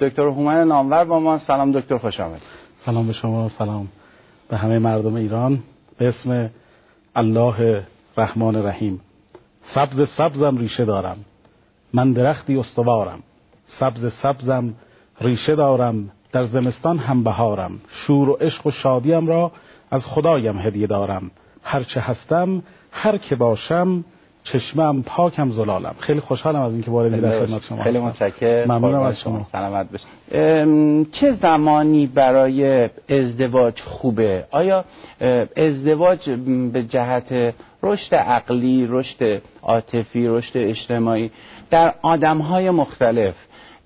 دکتر هومن نامور با ما. سلام دکتر خوش آمد سلام به شما سلام به همه مردم ایران. به اسم الله رحمان رحیم. سبز سبزم ریشه دارم. من درختی استوارم. سبز سبزم ریشه دارم. در زمستان هم بهارم. شور و عشق و شادیم را از خدایم هدیه دارم. هرچه هستم هر که باشم چشمم پاکم زلالم. خیلی خوشحالم از اینکه وارد در خدمت شما خیلی متشکرم. ممنونم از شما. سلامت باشید چه زمانی برای ازدواج خوبه؟ آیا ازدواج به جهت رشد عقلی رشد عاطفی رشد اجتماعی در آدمهای مختلف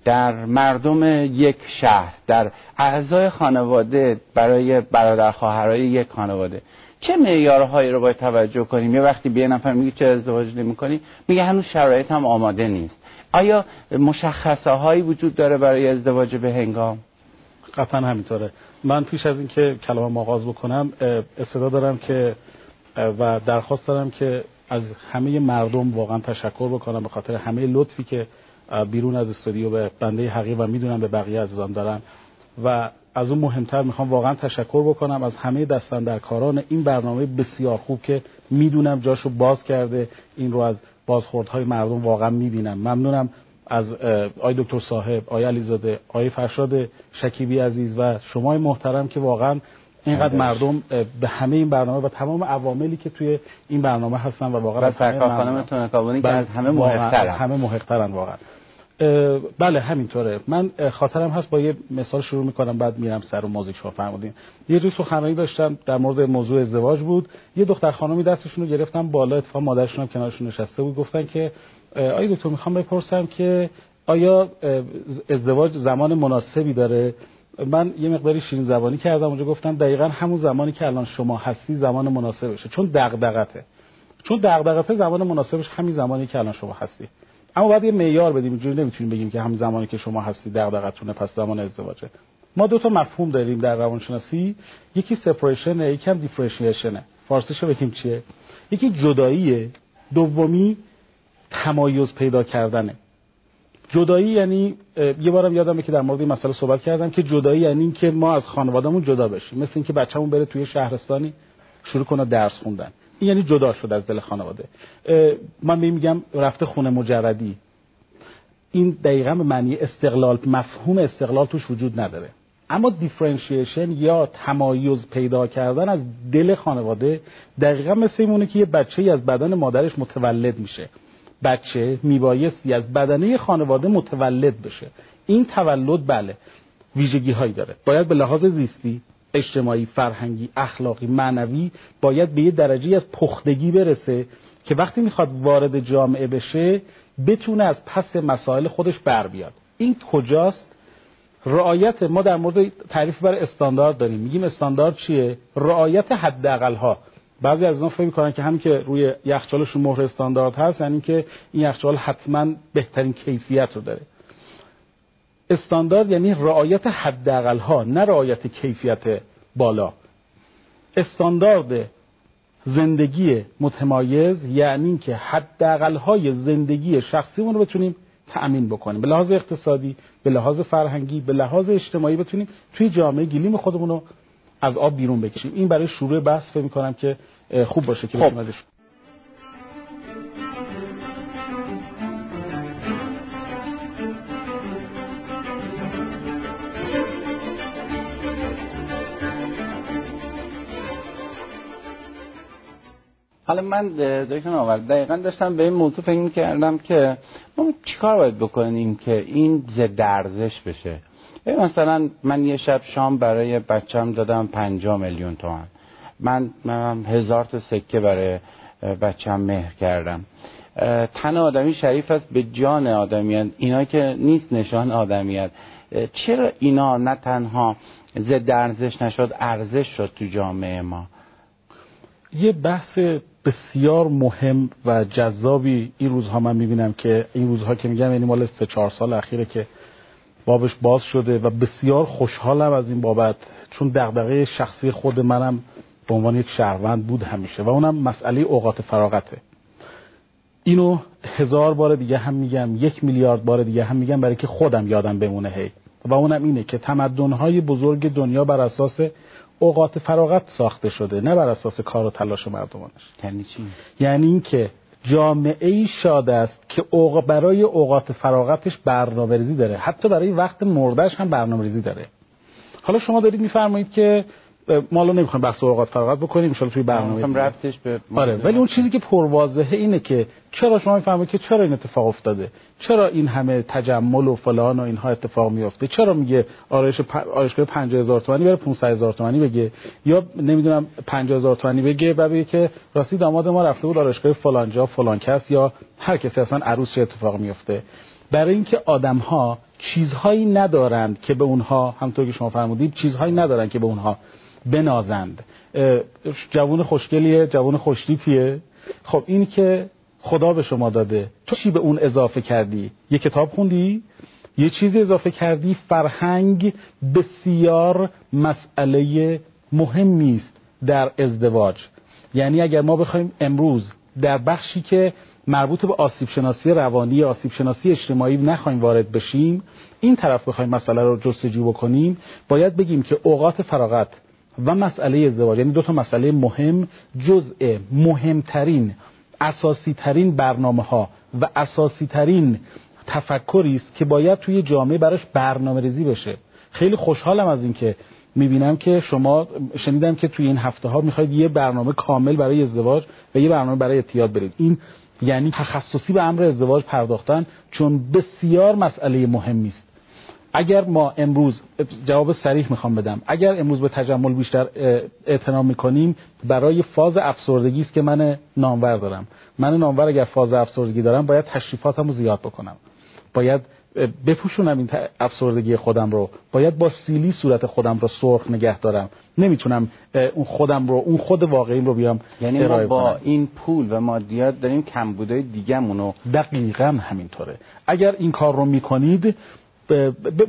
در مردم یک شهر در اعضای خانواده برای برادر خواهرای یک خانواده. چه معیارهایی رو باید توجه کنیم؟ یه وقتی به نفر میگه چه ازدواج نمی‌کنی میگه هنوز شرایط هم آماده نیست. آیا مشخصه هایی وجود داره برای ازدواج به هنگام؟ قطعا همینطوره. من پیش از اینکه کلام آغاز بکنم استعداد دارم که و درخواست دارم که از همه مردم واقعا تشکر بکنم به خاطر همه لطفی که بیرون از استودیو به بنده حقیق و می‌دونم به بقیه عزیزان دارن. و از اون مهمتر می‌خوام واقعا تشکر بکنم از همه دستن در کاران این برنامه بسیار خوب که می‌دونم جاشو باز کرده این رو از بازخوردهای مردم واقعا می‌بینم. ممنونم از آی دکتر صاحب آی علیزاده آی فرشاد شکیبی عزیز و شما محترم که واقعا اینقدر مردم به همه این برنامه و تمام عواملی که توی این برنامه هستن و واقعا خانم تونکابونی که از همه محقترن همه محقترن واقعا. بله همینطوره. من خاطرم هست با یه مثال شروع می‌کنم بعد میرم سر و موزیک شما فرمودین. یه روز سخنرانی داشتم در مورد موضوع ازدواج بود. یه دختر خانمی دستشون رو گرفتم بالا اتفاق مادرشون هم کنارشون نشسته بود. گفتن که آیا دکتر می‌خوام بپرسم که آیا ازدواج زمان مناسبی داره؟ من یه مقداری شیرین زبانی کردم اونجا گفتم دقیقا همون زمانی که الان شما هستی زمان مناسبشه. چون دغدغته. چون دغدغته زمان مناسبش همین زمانی که الان شما هستی. اما باید یه معیار بدیم اینجوری نمی‌تونیم بگیم که همین زمانی که شما هستی دغدغتونه پس زمان ازدواجه. ما دو تا مفهوم داریم در روانشناسی. یکی سپریشن یکی هم دیفرنشیشنه فارسیشو بگیم چیه؟ یکی جداییه. دومی تمایز پیدا کردنه. جدایی یعنی یه بارم یادمه که در مورد این مسئله صحبت کردم که جدایی یعنی این که ما از خانوادهمون جدا بشیم. مثل اینکه بچه‌مون بره توی شهرستانی شروع کنه درس خوندن. این یعنی جدا شد از دل خانواده. من میگم رفته خونه مجردی. این دقیقا به معنی استقلال مفهوم استقلال توش وجود نداره. اما دیفرنشیشن یا تمایز پیدا کردن از دل خانواده دقیقا مثل ایمونه که یه بچه ای از بدن مادرش متولد میشه. بچه میبایستی از بدنه خانواده متولد بشه. این تولد بله ویژگی هایی داره. باید به لحاظ زیستی اجتماعی فرهنگی اخلاقی معنوی باید به یه درجه از پختگی برسه که وقتی می‌خواد وارد جامعه بشه بتونه از پس مسائل خودش بر بیاد. این کجاست؟ رعایت ما در مورد تعریف بر استاندارد داریم. میگیم استاندارد چیه؟ رعایت حداقل ها بعضی از اینا فکر می‌کنن که همین که روی یخچالشون مهر استاندارد هست یعنی که این یخچال حتما بهترین کیفیت رو داره. استاندارد یعنی رعایت حداقل ها نه رعایت کیفیت بالا. استاندارد زندگی متمایز یعنی که حداقل های زندگی شخصیمون رو بتونیم تأمین بکنیم. به لحاظ اقتصادی به لحاظ فرهنگی به لحاظ اجتماعی بتونیم توی جامعه گلیم خودمون رو از آب بیرون بکشیم. این برای شروع بحث فکر می‌کنم که خوب باشه که خب. حالا من دکتر ناور دقیقا داشتم به این موضوع فکر کردم که ما چیکار باید بکنیم که این ضد ارزش بشه؟ مثلا من یه شب شام برای بچم دادم پنجا میلیون تومن من, من هزار تا سکه برای بچم مهر کردم. تن آدمی شریف است به جان آدمیت اینا که نیست نشان آدمیت چرا اینا نه تنها ضد ارزش نشد ارزش شد تو جامعه ما؟ یه بحث بسیار مهم و جذابی این روزها من می‌بینم که این روزها که میگم یعنی مال سه چهار سال اخیره که بابش باز شده و بسیار خوشحالم از این بابت چون دغدغه شخصی خود منم به عنوان یک شهروند بود همیشه و اونم مسئله اوقات فراغته. اینو هزار بار دیگه هم میگم یک میلیارد بار دیگه هم میگم برای که خودم یادم بمونه هی. و اونم اینه که تمدنهای بزرگ دنیا بر اساس اوقات فراغت ساخته شده نه بر اساس کار و تلاش مردمانش. یعنی چی؟ یعنی اینکه جامعه ای شاد است که اوق برای اوقات فراغتش برنامه ریزی داره. حتی برای وقت مردش هم برنامه ریزی داره. حالا شما دارید میفرمایید که ما الان نمی‌خوایم بحث اوقات فراغت بکنیم ان توی برنامه ربطش به آره ولی اون چیزی که پرواضحه اینه که چرا شما می‌فهمید که چرا این اتفاق افتاده؟ چرا این همه تجمل و فلان و اینها اتفاق میفته چرا میگه آرایش پ... آرایشگاه 50000 تومانی بره 500000 تومانی بگه؟ یا نمی‌دونم 50000 تومانی بگه و بگه که راستی داماد ما رفته بود آرایشگاه فلان جا فلان کس یا هر کسی اصلا عروس چه اتفاق میفته برای اینکه آدم ها چیزهایی ندارند که به اونها همونطور که شما فرمودید چیزهایی ندارند که به اونها بنازند. جوون خوشگلیه جوون خوشتیپیه خب این که خدا به شما داده. تو چی به اون اضافه کردی؟ یه کتاب خوندی؟ یه چیزی اضافه کردی؟ فرهنگ بسیار مسئله مهمی است در ازدواج. یعنی اگر ما بخوایم امروز در بخشی که مربوط به آسیب شناسی روانی آسیب شناسی اجتماعی نخوایم وارد بشیم این طرف بخوایم مسئله رو جستجو بکنیم باید بگیم که اوقات فراغت و مسئله ازدواج یعنی دو تا مسئله مهم جزء مهمترین اساسی ترین برنامه ها و اساسی ترین تفکری است که باید توی جامعه براش برنامه ریزی بشه. خیلی خوشحالم از اینکه می‌بینم که شما شنیدم که توی این هفته ها می‌خواید یه برنامه کامل برای ازدواج و یه برنامه برای اعتیاد برید این یعنی تخصصی به امر ازدواج پرداختن چون بسیار مسئله مهمی است. اگر ما امروز جواب صریح می‌خوام بدم اگر امروز به تجمل بیشتر اعتنا می‌کنیم برای فاز افسردگی است که من نامور دارم. من نامور اگر فاز افسردگی دارم باید تشریفاتم رو زیاد بکنم. باید بپوشونم این افسردگی خودم رو. باید با سیلی صورت خودم رو سرخ نگه دارم. نمی‌تونم اون خودم رو اون خود واقعیم رو بیام یعنی ما با این پول و مادیات داریم کمبودای دیگه‌مون رو دقیقا همینطوره. اگر این کار رو می‌کنید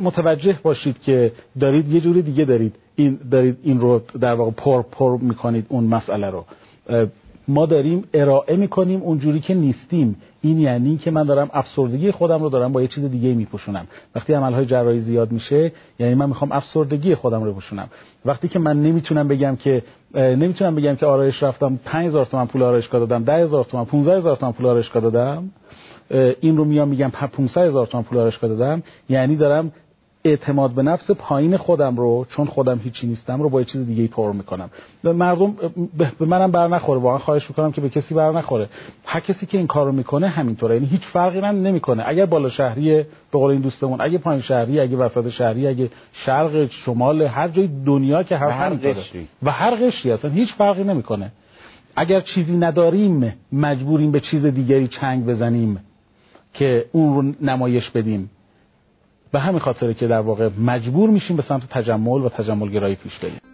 متوجه باشید که دارید یه جوری دیگه دارید این دارید این رو در واقع پر پر می‌کنید اون مسئله رو. ما داریم ارائه می‌کنیم اونجوری که نیستیم. این یعنی که من دارم افسردگی خودم رو دارم با یه چیز دیگه میپوشونم. وقتی عملهای جراحی زیاد میشه یعنی من می‌خوام افسردگی خودم رو بپوشونم. وقتی که من نمی‌تونم بگم که نمی‌تونم بگم که آرایش رفتم 5000 تومان پول آرایشگاه دادم 10000 تومان 15000 تومان پول آرایشگاه دادم این رو میام میگم 500 هزار تومان پول آرایشگاه دادم یعنی دارم اعتماد به نفس پایین خودم رو چون خودم هیچی نیستم رو با یه چیز دیگه پر می‌کنم. مردم به منم بر نخوره. واقعا خواهش می‌کنم که به کسی بر نخوره. هر کسی که این کار رو می‌کنه همینطوره. یعنی هیچ فرقی نمی‌کنه. اگر بالا شهری به قول این دوستمون اگه پایین شهری اگه وسط شهری اگه شرق شمال هر جای دنیا که هر همینطوره. و هر قشری اصلا هیچ فرقی نمی‌کنه. اگر چیزی نداریم مجبوریم به چیز دیگری چنگ بزنیم که اون رو نمایش بدیم. به همین خاطره که در واقع مجبور میشیم به سمت تجمل و تجمل گرایی پیش بریم.